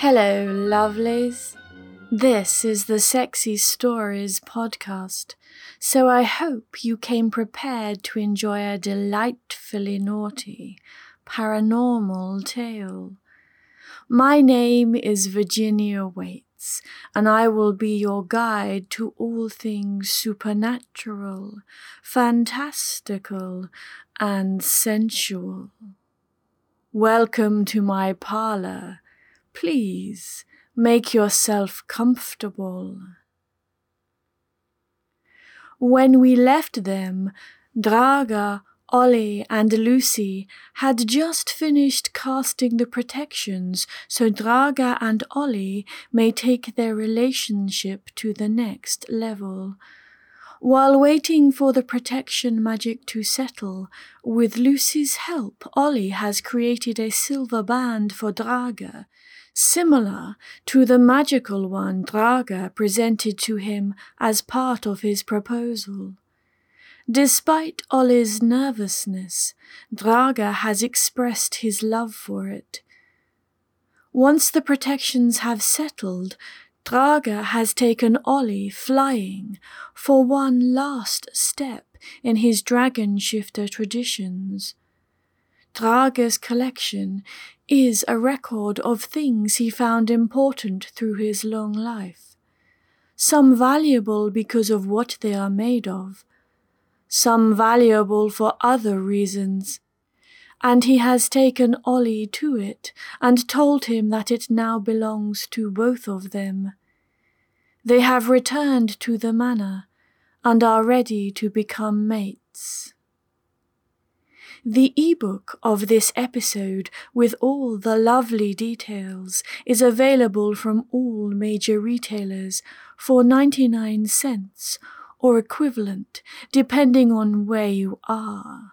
Hello, lovelies. This is the Sexy Stories podcast, so I hope you came prepared to enjoy a delightfully naughty, paranormal tale. My name is Virginia Waytes, and I will be your guide to all things supernatural, fantastical, and sensual. Welcome to my parlor. Please make yourself comfortable. When we left them, Drage, Oli, and Lucy had just finished casting the protections so Drage and Oli may take their relationship to the next level. While waiting for the protection magic to settle, with Lucy's help, Oli has created a silver band for Drage, similar to the magical one Drage presented to him as part of his proposal. Despite Oli's nervousness, Drage has expressed his love for it. Once the protections have settled, Drage has taken Oli flying for one last step in his dragon shifter traditions. Drage's collection is a record of things he found important through his long life, some valuable because of what they are made of, some valuable for other reasons and he has taken Oli to it and told him that it now belongs to both of them. They have returned to the manor and are ready to become mates. The ebook of this episode, with all the lovely details, is available from all major retailers for 99 cents or equivalent, depending on where you are.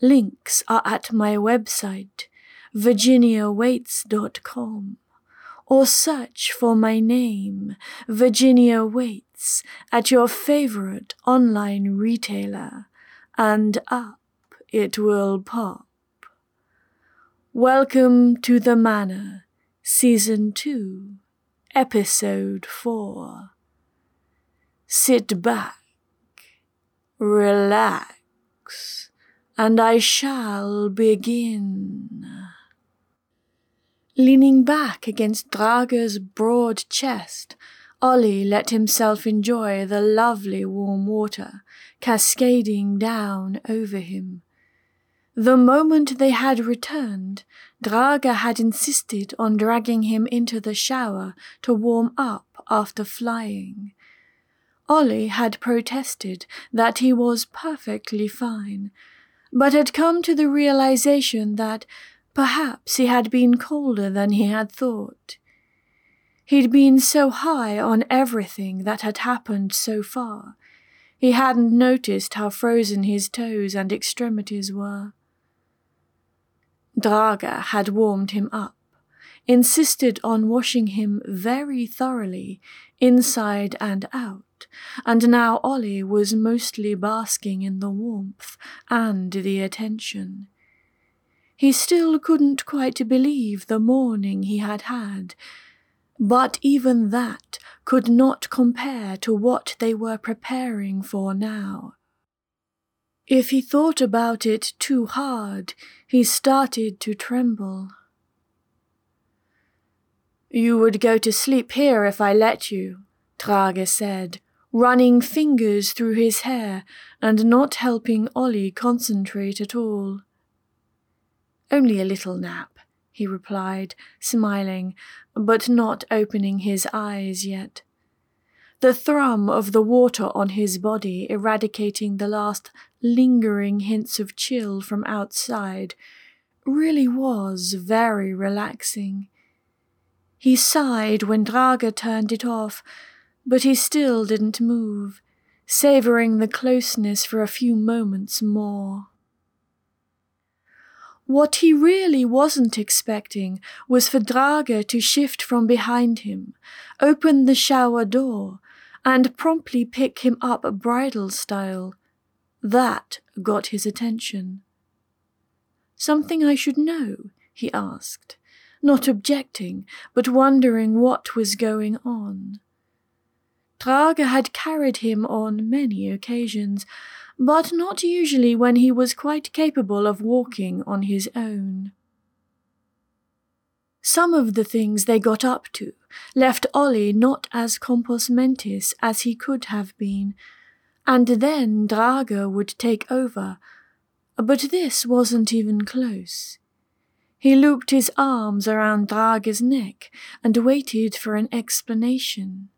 Links are at my website, virginiawaytes.com, or search for my name, Virginia Waytes, at your favorite online retailer, and up it will pop. Welcome to the Manor, Season 2, Episode 4. Sit back, relax and I shall begin. Leaning back against Drage's broad chest, Oli let himself enjoy the lovely warm water cascading down over him. The moment they had returned, Drage had insisted on dragging him into the shower to warm up after flying. Oli had protested that he was perfectly fine, but had come to the realization that perhaps he had been colder than he had thought. He'd been so high on everything that had happened so far, he hadn't noticed how frozen his toes and extremities were. Drage had warmed him up, insisted on washing him very thoroughly, inside and out and now Oli was mostly basking in the warmth and the attention. He still couldn't quite believe the morning he had had, but even that could not compare to what they were preparing for now. If he thought about it too hard, he started to tremble. You would go to sleep here if I let you, Drage said, running fingers through his hair and not helping Oli concentrate at all. Only a little nap, he replied, smiling, but not opening his eyes yet. The thrum of the water on his body eradicating the last lingering hints of chill from outside really was very relaxing. He sighed when Drage turned it off but he still didn't move, savouring the closeness for a few moments more. What he really wasn't expecting was for Drage to shift from behind him, open the shower door, and promptly pick him up bridal style. That got his attention. Something I should know? he asked, not objecting, but wondering what was going on. Drage had carried him on many occasions, but not usually when he was quite capable of walking on his own. Some of the things they got up to left Oli not as compos mentis as he could have been, and then Drage would take over, but this wasn't even close. He looped his arms around Drage's neck and waited for an explanation.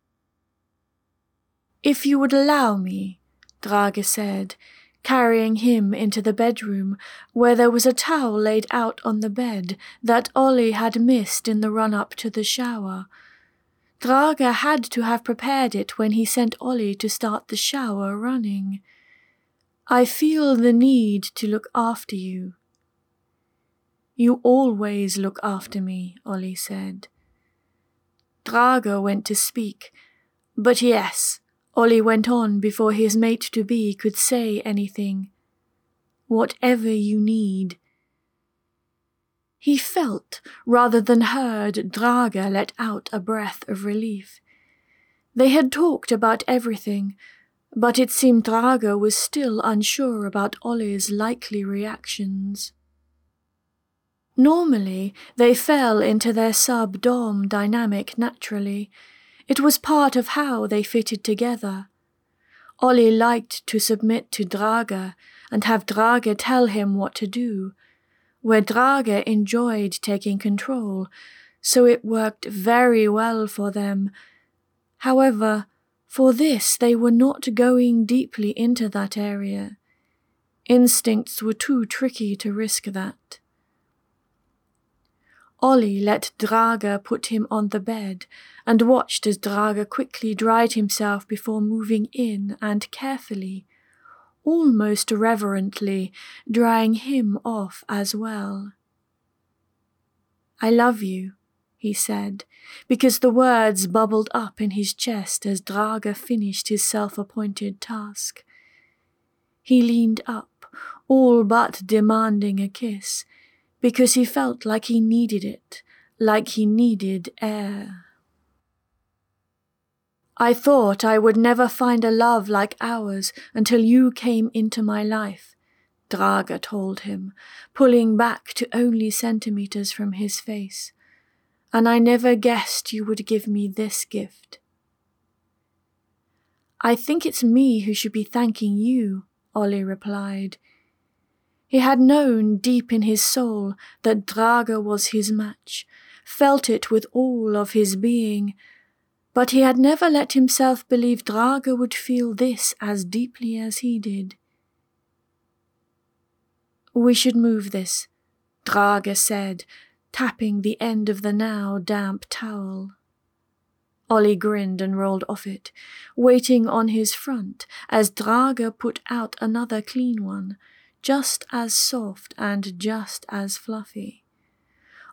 If you would allow me, Drage said, carrying him into the bedroom, where there was a towel laid out on the bed that Oli had missed in the run up to the shower. Drage had to have prepared it when he sent Oli to start the shower running. I feel the need to look after you. You always look after me, Oli said. Drage went to speak, but yes, Oli went on before his mate to be could say anything. Whatever you need. He felt, rather than heard, Drage let out a breath of relief. They had talked about everything, but it seemed Drage was still unsure about Oli's likely reactions. Normally, they fell into their sub dom dynamic naturally, it was part of how they fitted together. Oli liked to submit to Drage and have Drage tell him what to do, where Drage enjoyed taking control, so it worked very well for them. However, for this they were not going deeply into that area. Instincts were too tricky to risk that. Oli let Drage put him on the bed and watched as Drage quickly dried himself before moving in and carefully, almost reverently, drying him off as well. I love you, he said, because the words bubbled up in his chest as Drage finished his self appointed task. He leaned up, all but demanding a kiss, because he felt like he needed it, like he needed air. I thought I would never find a love like ours until you came into my life, Drage told him, pulling back to only centimeters from his face. And I never guessed you would give me this gift. I think it's me who should be thanking you, Oli replied, he had known deep in his soul that Drage was his match, felt it with all of his being, but he had never let himself believe Drage would feel this as deeply as he did. We should move this, Drage said, tapping the end of the now damp towel. Oli grinned and rolled off it, waiting on his front as Drage put out another clean one, just as soft and just as fluffy.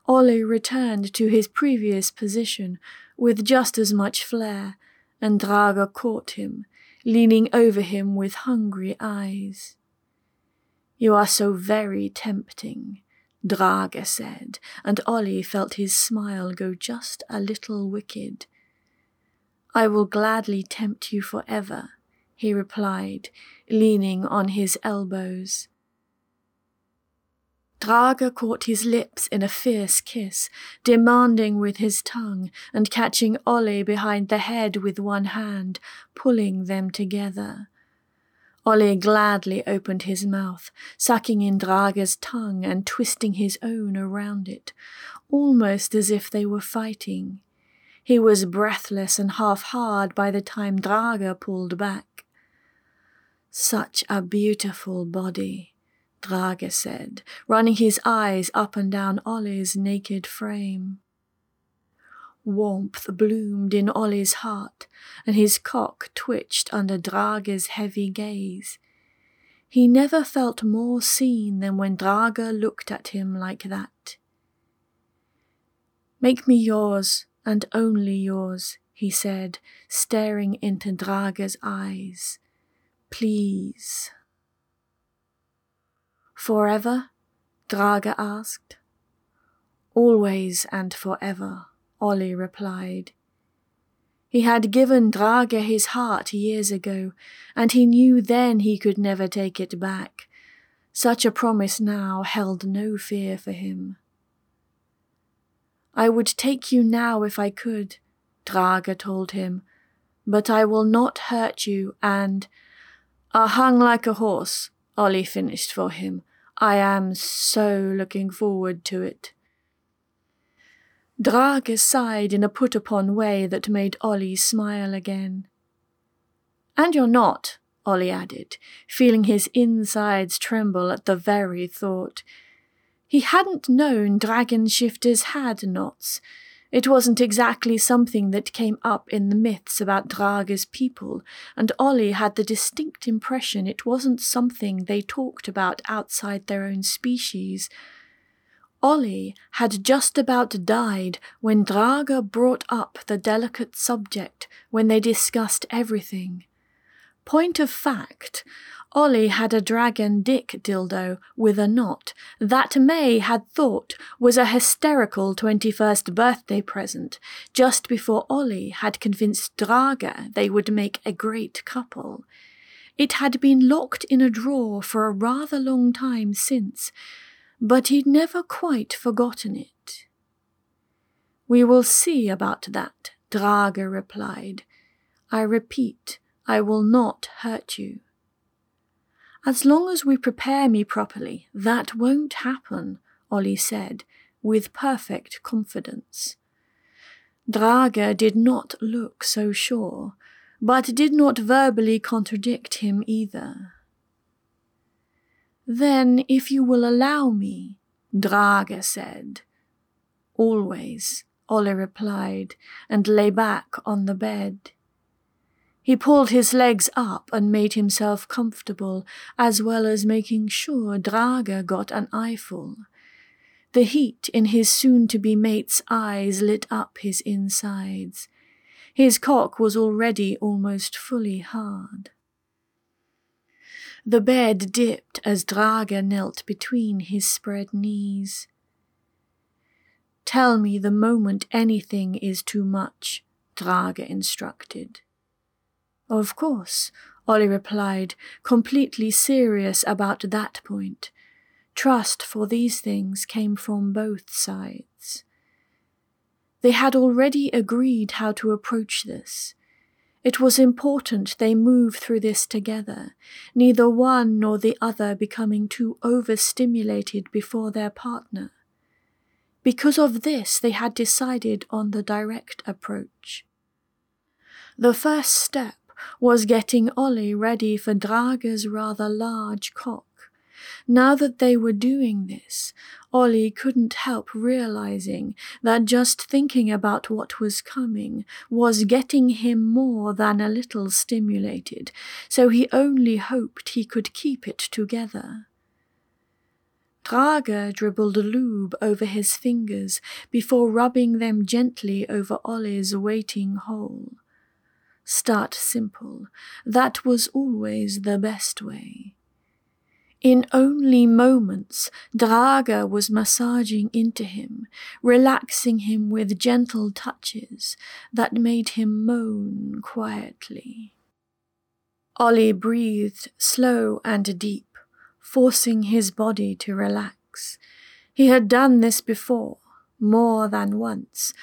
Oli returned to his previous position with just as much flair, and Drage caught him, leaning over him with hungry eyes. You are so very tempting, Drage said, and Oli felt his smile go just a little wicked. I will gladly tempt you forever, he replied, leaning on his elbows. Drage caught his lips in a fierce kiss, demanding with his tongue, and catching Oli behind the head with one hand, pulling them together. Oli gladly opened his mouth, sucking in Drage's tongue and twisting his own around it, almost as if they were fighting. He was breathless and half hard by the time Drage pulled back. Such a beautiful body. Drage said, running his eyes up and down Oli's naked frame. Warmth bloomed in Oli's heart, and his cock twitched under Drage's heavy gaze. He never felt more seen than when Drage looked at him like that. Make me yours, and only yours, he said, staring into Drage's eyes. Please. Forever? Drage asked. Always and forever, Oli replied. He had given Drage his heart years ago, and he knew then he could never take it back. Such a promise now held no fear for him. I would take you now if I could, Drage told him, but I will not hurt you, and I hung like a horse, Oli finished for him. I am so looking forward to it. Drage sighed in a put upon way that made Oli smile again. And you're not, Oli added, feeling his insides tremble at the very thought. He hadn't known dragon shifters had knots. It wasn't exactly something that came up in the myths about Drage's people, and Oli had the distinct impression it wasn't something they talked about outside their own species. Oli had just about died when Drage brought up the delicate subject when they discussed everything. Point of fact, Oli had a dragon dick dildo with a knot that May had thought was a hysterical 21st birthday present just before Oli had convinced Drage they would make a great couple. It had been locked in a drawer for a rather long time since, but he'd never quite forgotten it. We will see about that, Drage replied. I repeat, I will not hurt you. As long as we prepare me properly, that won't happen, Oli said, with perfect confidence. Drage did not look so sure, but did not verbally contradict him either. Then, if you will allow me, Drage said. Always, Oli replied, and lay back on the bed. He pulled his legs up and made himself comfortable, as well as making sure Drage got an eyeful. The heat in his soon to be mate's eyes lit up his insides. His cock was already almost fully hard. The bed dipped as Drage knelt between his spread knees. Tell me the moment anything is too much, Drage instructed. Of course, Oli replied, completely serious about that point. Trust for these things came from both sides. They had already agreed how to approach this. It was important they move through this together, neither one nor the other becoming too overstimulated before their partner. Because of this, they had decided on the direct approach. The first step was getting Oli ready for Drage's rather large cock. Now that they were doing this, Oli couldn't help realizing that just thinking about what was coming was getting him more than a little stimulated, so he only hoped he could keep it together. Drage dribbled lube over his fingers before rubbing them gently over Oli's waiting hole. Start simple. That was always the best way. In only moments, Drage was massaging into him, relaxing him with gentle touches that made him moan quietly. Oli breathed slow and deep, forcing his body to relax. He had done this before, more than once,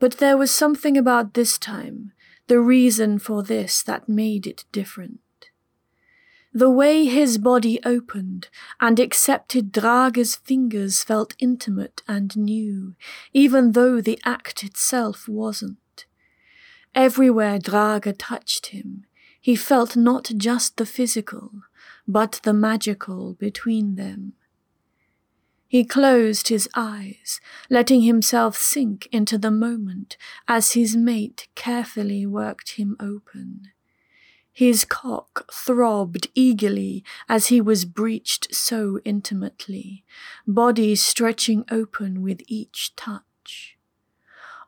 but there was something about this time the reason for this that made it different. The way his body opened and accepted Drage's fingers felt intimate and new, even though the act itself wasn't. Everywhere Drage touched him, he felt not just the physical, but the magical between them. He closed his eyes, letting himself sink into the moment as his mate carefully worked him open. His cock throbbed eagerly as he was breached so intimately, body stretching open with each touch.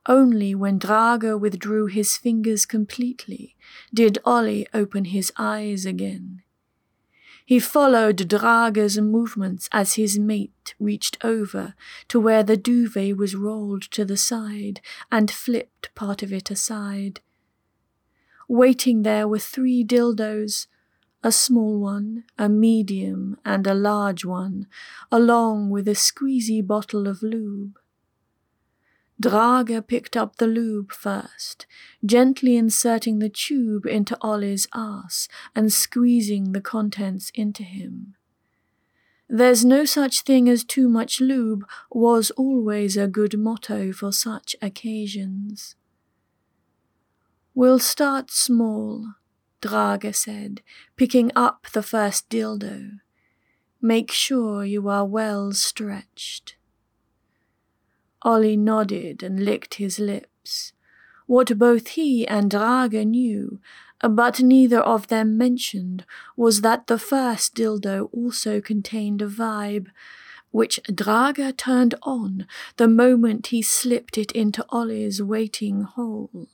Only when Drage withdrew his fingers completely did Oli open his eyes again. He followed Drage's movements as his mate reached over to where the duvet was rolled to the side and flipped part of it aside. Waiting there were three dildos, a small one, a medium, and a large one, along with a squeezy bottle of lube. Drage picked up the lube first, gently inserting the tube into Oli's ass and squeezing the contents into him. There's no such thing as too much lube was always a good motto for such occasions. We'll start small, Drage said, picking up the first dildo. Make sure you are well stretched. Oli nodded and licked his lips. What both he and Drage knew, but neither of them mentioned, was that the first dildo also contained a vibe, which Drage turned on the moment he slipped it into Oli's waiting hole.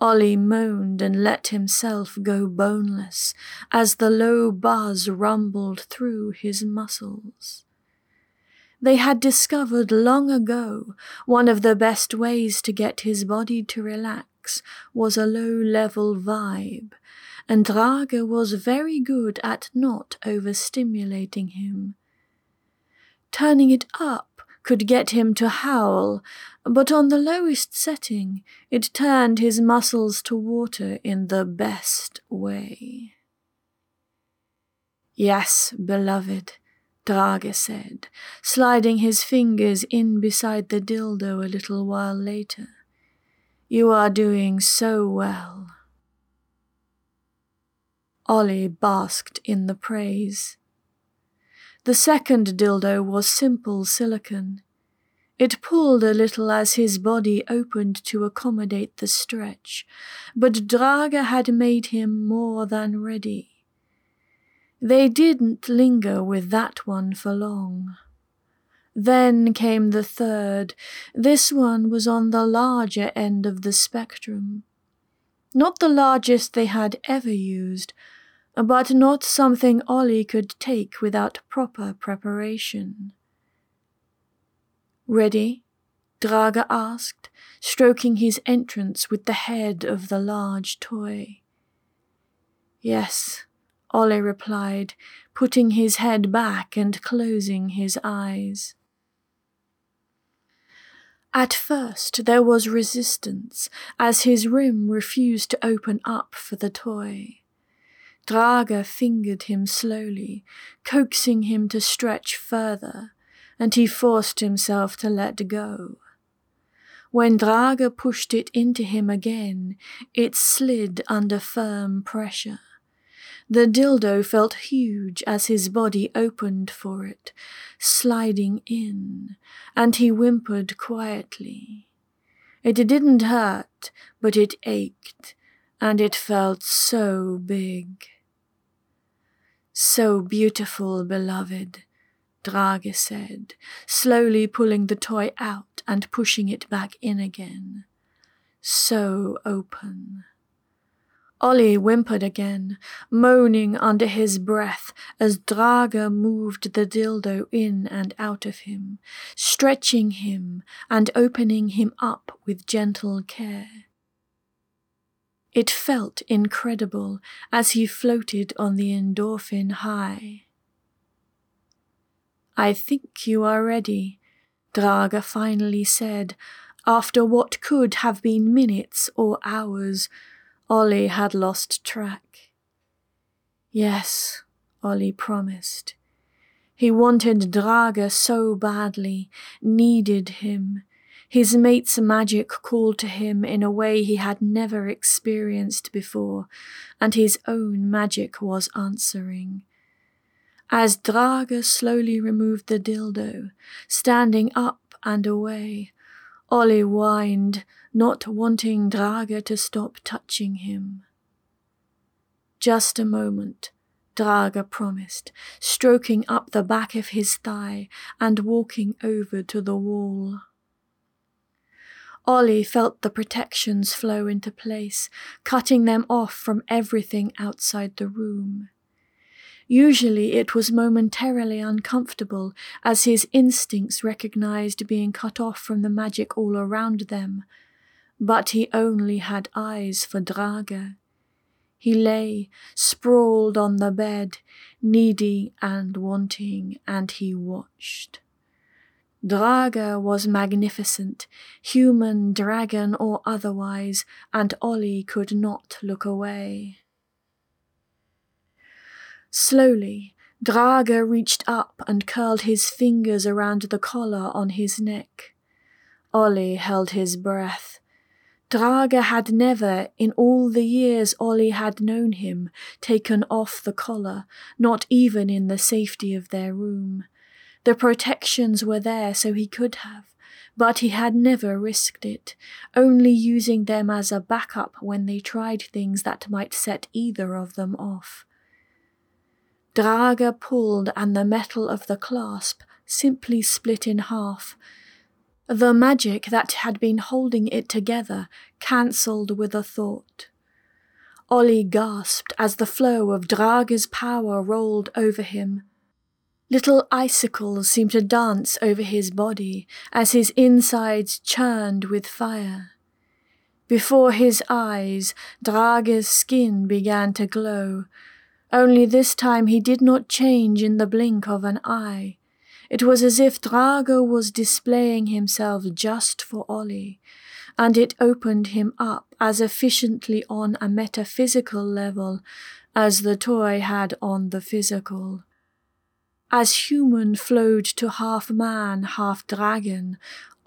Oli moaned and let himself go boneless as the low buzz rumbled through his muscles. They had discovered long ago one of the best ways to get his body to relax was a low level vibe, and Drage was very good at not overstimulating him. Turning it up could get him to howl, but on the lowest setting it turned his muscles to water in the best way. Yes, beloved, Drage said, sliding his fingers in beside the dildo a little while later. You are doing so well. Oli basked in the praise. The second dildo was simple silicon. It pulled a little as his body opened to accommodate the stretch, but Drage had made him more than ready. They didn't linger with that one for long. Then came the third. This one was on the larger end of the spectrum. Not the largest they had ever used, but not something Oli could take without proper preparation. Ready? Drage asked, stroking his entrance with the head of the large toy. Yes, Oli replied, putting his head back and closing his eyes. At first there was resistance, as his rim refused to open up for the toy. Drage fingered him slowly, coaxing him to stretch further, and he forced himself to let go. When Drage pushed it into him again, it slid under firm pressure. The dildo felt huge as his body opened for it, sliding in, and he whimpered quietly. It didn't hurt, but it ached, and it felt so big. So beautiful, beloved, Drage said, slowly pulling the toy out and pushing it back in again. So open. Oli whimpered again, moaning under his breath as Drage moved the dildo in and out of him, stretching him and opening him up with gentle care. It felt incredible as he floated on the endorphin high. I think you are ready, Drage finally said, after what could have been minutes or hours Oli had lost track. Yes, Oli promised. He wanted Drage so badly, needed him. His mate's magic called to him in a way he had never experienced before, and his own magic was answering. As Drage slowly removed the dildo, standing up and away, Oli whined, not wanting Drage to stop touching him. Just a moment, Drage promised, stroking up the back of his thigh and walking over to the wall. Oli felt the protections flow into place, cutting them off from everything outside the room. Usually it was momentarily uncomfortable as his instincts recognized being cut off from the magic all around them, but he only had eyes for Drage. He lay sprawled on the bed, needy and wanting, and he watched. Drage was magnificent, human, dragon, or otherwise, and Oli could not look away. Slowly, Drage reached up and curled his fingers around the collar on his neck. Oli held his breath. Drage had never, in all the years Oli had known him, taken off the collar, not even in the safety of their room. The protections were there so he could have, but he had never risked it, only using them as a backup when they tried things that might set either of them off. Drage pulled, and the metal of the clasp simply split in half. The magic that had been holding it together cancelled with a thought. Oli gasped as the flow of Drage's power rolled over him. Little icicles seemed to dance over his body as his insides churned with fire. Before his eyes, Drage's skin began to glow, only this time he did not change in the blink of an eye. It was as if Drage was displaying himself just for Oli, and it opened him up as efficiently on a metaphysical level as the toy had on the physical. As human flowed to half man, half dragon,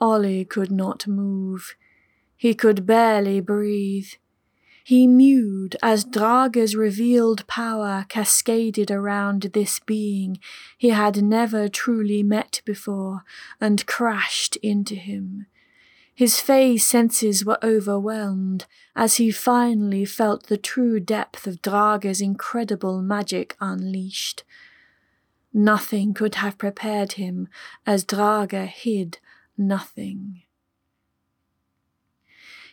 Oli could not move. He could barely breathe. He mewed as Drage's revealed power cascaded around this being he had never truly met before and crashed into him. His fae senses were overwhelmed as he finally felt the true depth of Drage's incredible magic unleashed. Nothing could have prepared him as Drage hid nothing.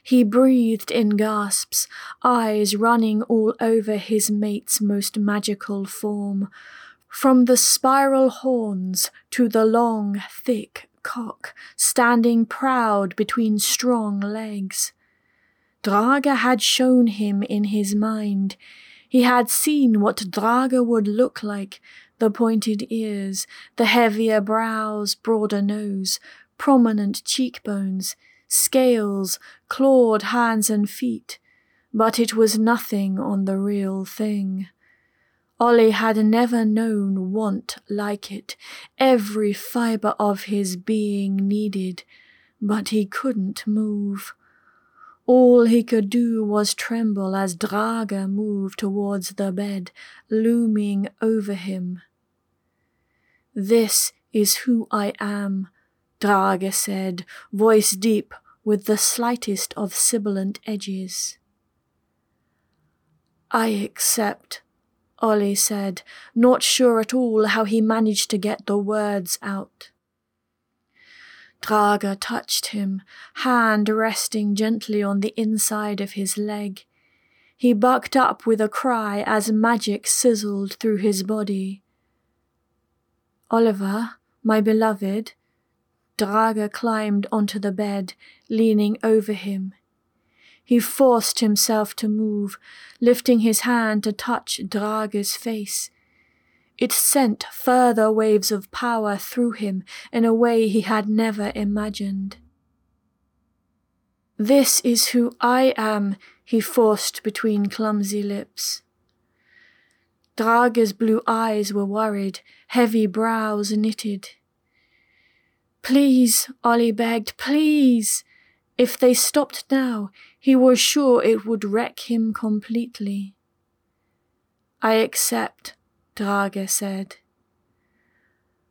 He breathed in gasps, eyes running all over his mate's most magical form, from the spiral horns to the long, thick cock, standing proud between strong legs. Drage had shown him in his mind. He had seen what Drage would look like the pointed ears, the heavier brows, broader nose, prominent cheekbones, scales, clawed hands and feet, but it was nothing on the real thing. Oli had never known want like it, every fibre of his being needed, but he couldn't move. All he could do was tremble as Drage moved towards the bed, looming over him. This is who I am, Drage said, voice deep with the slightest of sibilant edges. I accept, Oli said, not sure at all how he managed to get the words out. Drage touched him, hand resting gently on the inside of his leg. He bucked up with a cry as magic sizzled through his body. Oliver, my beloved, Drage climbed onto the bed, leaning over him. He forced himself to move, lifting his hand to touch Drage's face. It sent further waves of power through him in a way he had never imagined. This is who I am, he forced between clumsy lips. Drage's blue eyes were worried, heavy brows knitted. Please, Oli begged, please. If they stopped now, he was sure it would wreck him completely. I accept, Drage said.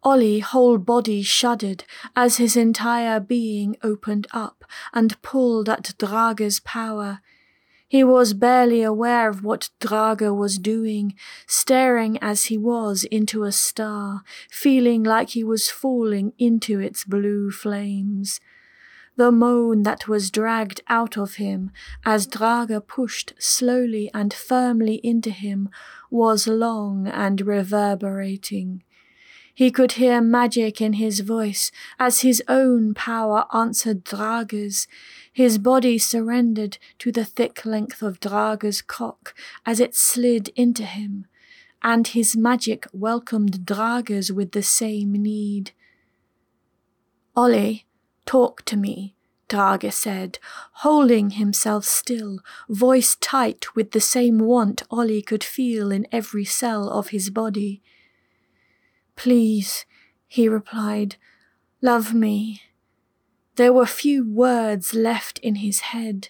Oli whole body shuddered as his entire being opened up and pulled at Drage's power, he was barely aware of what Drage was doing, staring as he was into a star, feeling like he was falling into its blue flames. The moan that was dragged out of him as Drage pushed slowly and firmly into him was long and reverberating. He could hear magic in his voice as his own power answered Drage's. His body surrendered to the thick length of Drage's cock as it slid into him, and his magic welcomed Drage's with the same need. Oli, talk to me, Drage said, holding himself still, voice tight with the same want Oli could feel in every cell of his body. Please, he replied, love me. There were few words left in his head.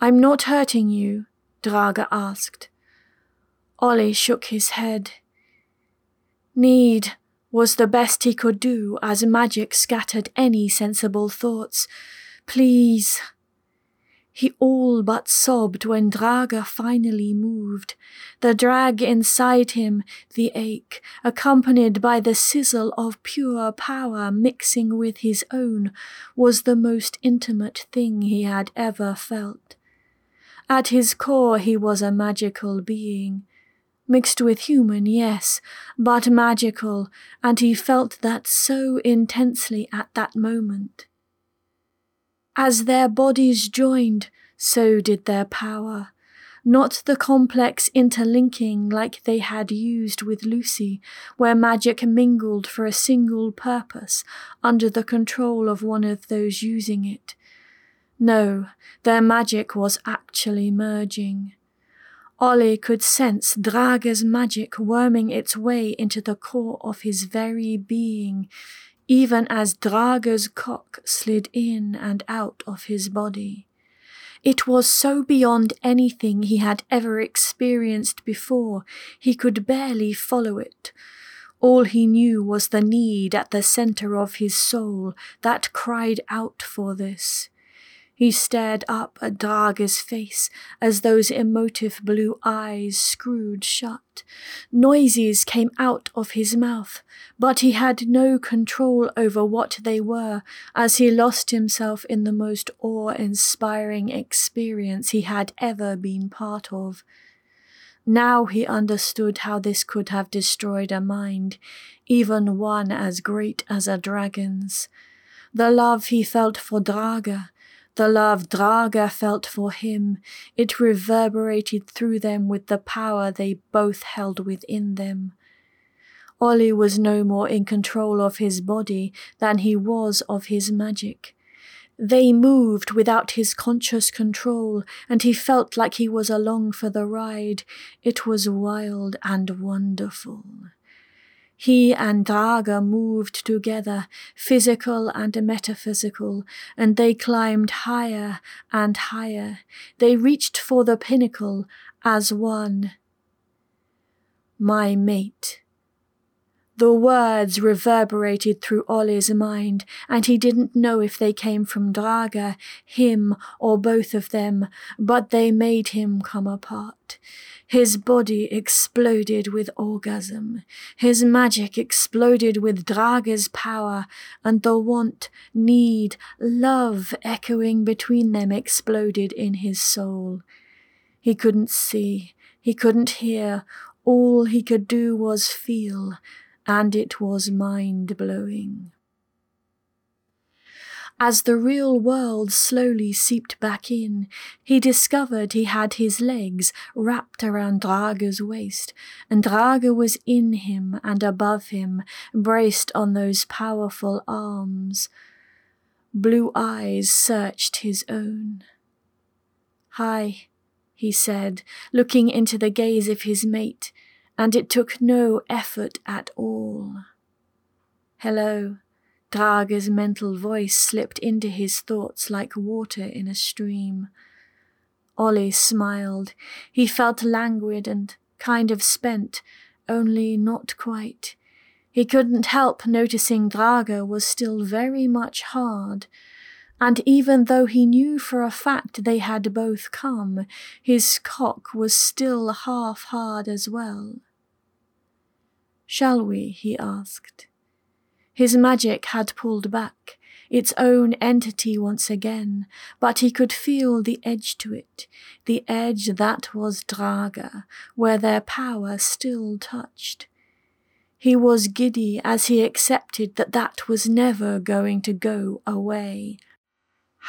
I'm not hurting you, Drage asked. Oli shook his head. Need was the best he could do as magic scattered any sensible thoughts. Please, he all but sobbed when Drage finally moved. The drag inside him, the ache, accompanied by the sizzle of pure power mixing with his own, was the most intimate thing he had ever felt. At his core, he was a magical being. Mixed with human, yes, but magical, and he felt that so intensely at that moment. As their bodies joined, so did their power. Not the complex interlinking like they had used with Lucy, where magic mingled for a single purpose under the control of one of those using it. No, their magic was actually merging. Oli could sense Drage's magic worming its way into the core of his very being, even as Drage's cock slid in and out of his body. It was so beyond anything he had ever experienced before, he could barely follow it. All he knew was the need at the center of his soul that cried out for this. He stared up at Drage's face as those emotive blue eyes screwed shut. Noises came out of his mouth, but he had no control over what they were as he lost himself in the most awe inspiring experience he had ever been part of. Now he understood how this could have destroyed a mind, even one as great as a dragon's. The love he felt for Drage, the love Drage felt for him, it reverberated through them with the power they both held within them. Oli was no more in control of his body than he was of his magic. They moved without his conscious control, and he felt like he was along for the ride. It was wild and wonderful. He and Drage moved together, physical and metaphysical, and they climbed higher and higher. They reached for the pinnacle as one. My mate. The words reverberated through Oli's mind, and he didn't know if they came from Drage, him, or both of them, but they made him come apart. His body exploded with orgasm. His magic exploded with Drage's power, and the want, need, love echoing between them exploded in his soul. He couldn't see, he couldn't hear, all he could do was feel, and it was mind blowing. As the real world slowly seeped back in, he discovered he had his legs wrapped around Drage's waist, and Drage was in him and above him, braced on those powerful arms. Blue eyes searched his own. Hi, he said, looking into the gaze of his mate, and it took no effort at all. Hello, Drage's mental voice slipped into his thoughts like water in a stream. Oli smiled. He felt languid and kind of spent, only not quite. He couldn't help noticing Drage was still very much hard, and even though he knew for a fact they had both come, his cock was still half hard as well. Shall we? he asked. His magic had pulled back. its own entity once again, but he could feel the edge to it, the edge that was Drage, where their power still touched. He was giddy as he accepted that that was never going to go away.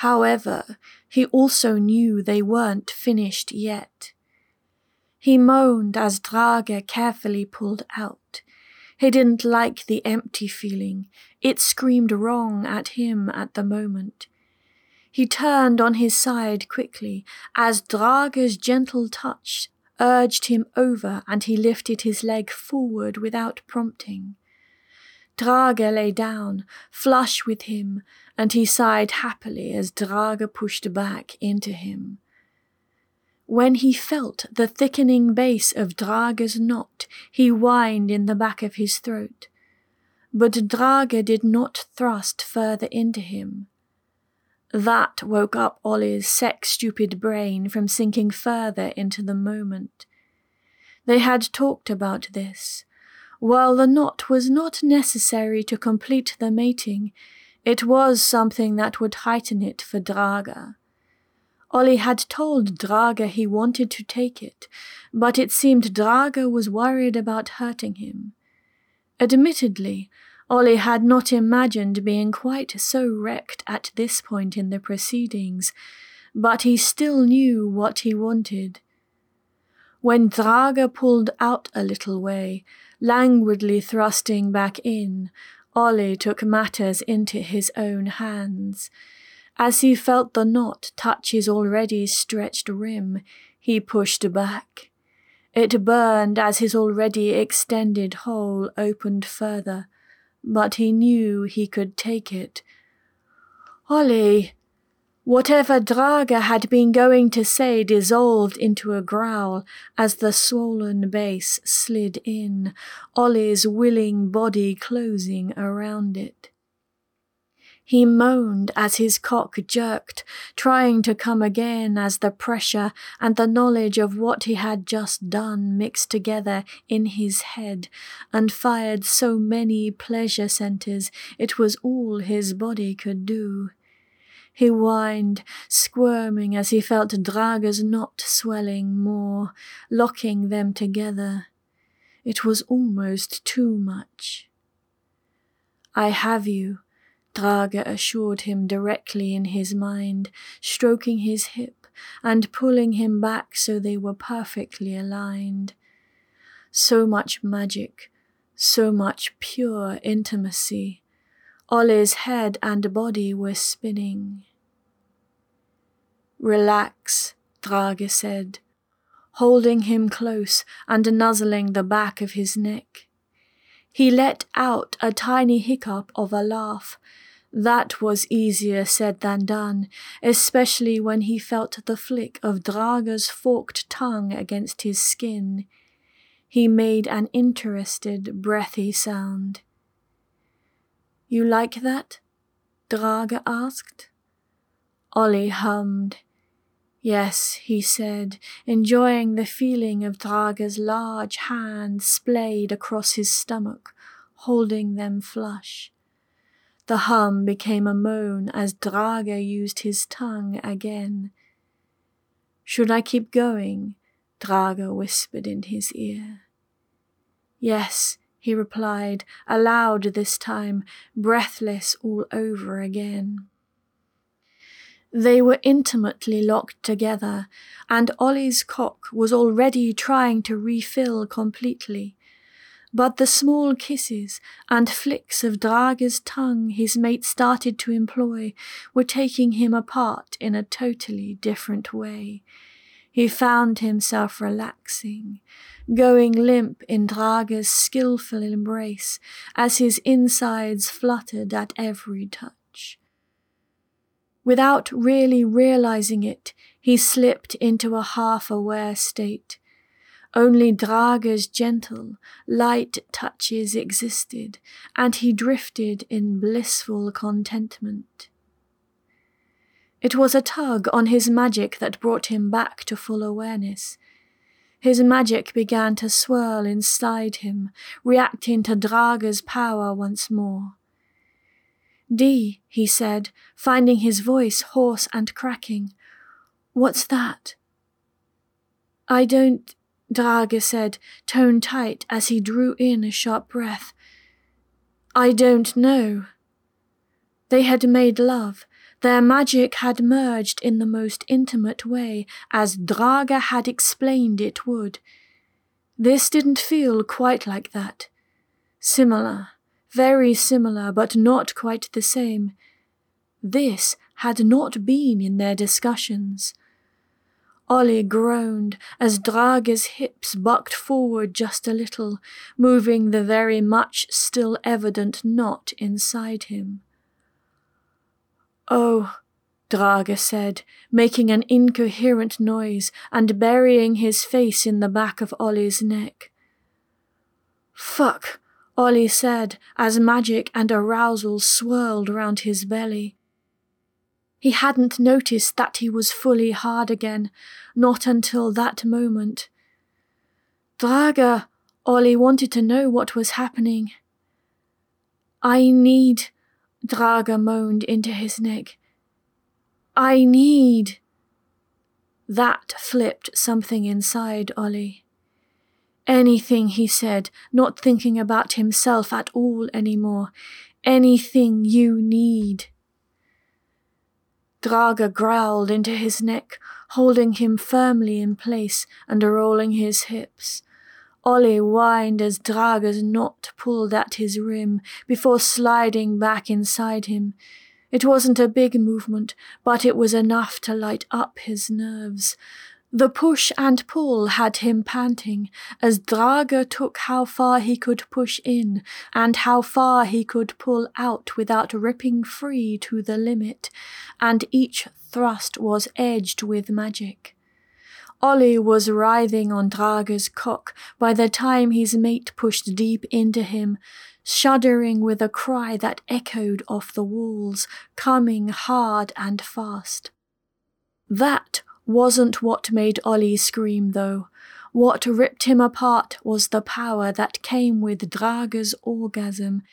However, he also knew they weren't finished yet. He moaned as Drage carefully pulled out. He didn't like the empty feeling. It screamed wrong at him at the moment. He turned on his side quickly as Drage's gentle touch urged him over and he lifted his leg forward without prompting. Drage lay down, flush with him, and he sighed happily as Drage pushed back into him. When he felt the thickening base of Drage's knot, he whined in the back of his throat. But Drage did not thrust further into him. That woke up Oli's sex stupid brain from sinking further into the moment. They had talked about this. While the knot was not necessary to complete the mating, it was something that would heighten it for Drage. Oli had told Drage he wanted to take it, but it seemed Drage was worried about hurting him. Admittedly, Oli had not imagined being quite so wrecked at this point in the proceedings, but he still knew what he wanted. When Drage pulled out a little way, languidly thrusting back in, Oli took matters into his own hands. As he felt the knot touch his already stretched rim, he pushed back. It burned as his already extended hole opened further, but he knew he could take it. Oli! Whatever Drage had been going to say dissolved into a growl as the swollen base slid in, Oli's willing body closing around it. He moaned as his cock jerked, trying to come again as the pressure and the knowledge of what he had just done mixed together in his head and fired so many pleasure centers it was all his body could do. He whined, squirming as he felt Drage's knot swelling more, locking them together. It was almost too much. I have you, Drage assured him directly in his mind, stroking his hip and pulling him back so they were perfectly aligned. So much magic, so much pure intimacy. Oli's head and body were spinning. Relax, Drage said, holding him close and nuzzling the back of his neck. He let out a tiny hiccup of a laugh. That was easier said than done, especially when he felt the flick of Drage's forked tongue against his skin. He made an interested, breathy sound. You like that? Drage asked. Oli hummed. Yes, he said, enjoying the feeling of Drage's large hand splayed across his stomach, holding them flush. The hum became a moan as Drage used his tongue again. Should I keep going? Drage whispered in his ear. Yes, he replied, aloud this time, breathless all over again. They were intimately locked together, and Oli's cock was already trying to refill completely. But the small kisses and flicks of Drage's tongue his mate started to employ were taking him apart in a totally different way. He found himself relaxing, going limp in Drage's skilful embrace as his insides fluttered at every touch. Without really realizing it, he slipped into a half aware state. Only Drage's gentle, light touches existed, and he drifted in blissful contentment. It was a tug on his magic that brought him back to full awareness. His magic began to swirl inside him, reacting to Drage's power once more. Dee, he said, finding his voice hoarse and cracking. What's that? I don't, Drage said, tone tight as he drew in a sharp breath. I don't know. They had made love. Their magic had merged in the most intimate way, as Drage had explained it would. This didn't feel quite like that. Similar, very similar, but not quite the same. This had not been in their discussions. Oli groaned as Drage's hips bucked forward just a little, moving the very much still evident knot inside him. Oh, Drage said, making an incoherent noise and burying his face in the back of Oli's neck. Fuck, Oli said as magic and arousal swirled round his belly. He hadn't noticed that he was fully hard again, not until that moment. Drage, Oli wanted to know what was happening. I need, Drage moaned into his neck. I need. That flipped something inside Oli. Anything, he said, not thinking about himself at all anymore. Anything you need. Drage growled into his neck, holding him firmly in place and rolling his hips. Oli whined as Drage's knot pulled at his rim before sliding back inside him. It wasn't a big movement, but it was enough to light up his nerves. The push and pull had him panting as Drage took how far he could push in and how far he could pull out without ripping free to the limit, and each thrust was edged with magic. Oli was writhing on Drage's cock by the time his mate pushed deep into him, shuddering with a cry that echoed off the walls, coming hard and fast. That wasn't what made Oli scream, though. What ripped him apart was the power that came with Drage's orgasm.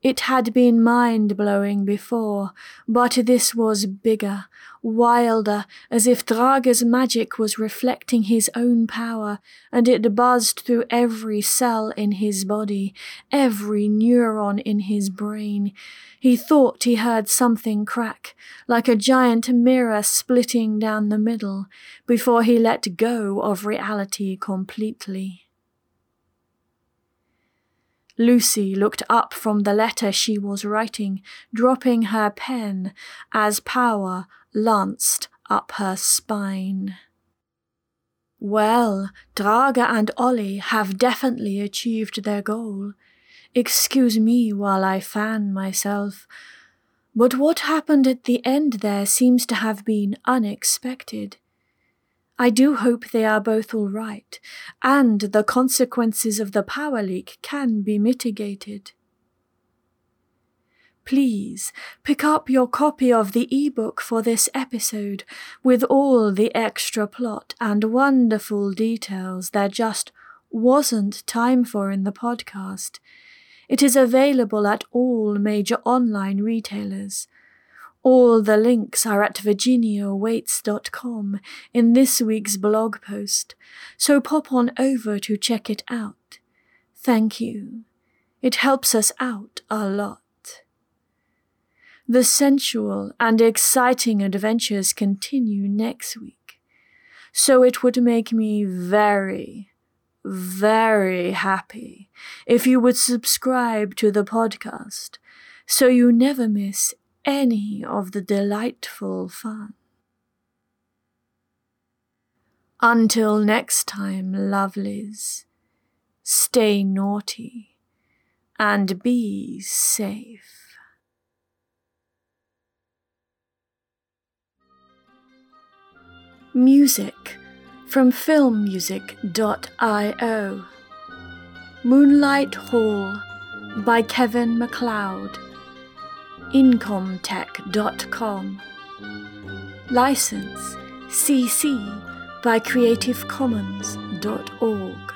It had been mind blowing before, but this was bigger, wilder, as if Drage's magic was reflecting his own power, and it buzzed through every cell in his body, every neuron in his brain. He thought he heard something crack, like a giant mirror splitting down the middle, before he let go of reality completely. Lucy looked up from the letter she was writing, dropping her pen as power lanced up her spine. Well, Drage and Oli have definitely achieved their goal. Excuse me while I fan myself. But what happened at the end there seems to have been unexpected. I do hope they are both all right, and the consequences of the power leak can be mitigated. Please pick up your copy of the ebook for this episode with all the extra plot and wonderful details there just wasn't time for in the podcast. It is available at all major online retailers. All the links are at virginiawaytes.com in this week's blog post, so pop on over to check it out. Thank you. It helps us out a lot. The sensual and exciting adventures continue next week, so it would make me very, very happy if you would subscribe to the podcast so you never miss any of the delightful fun. Until next time, lovelies, stay naughty and be safe. Music from filmmusic.io Moonlight Hall by Kevin MacLeod incompetech.com. License CC by creativecommons.org.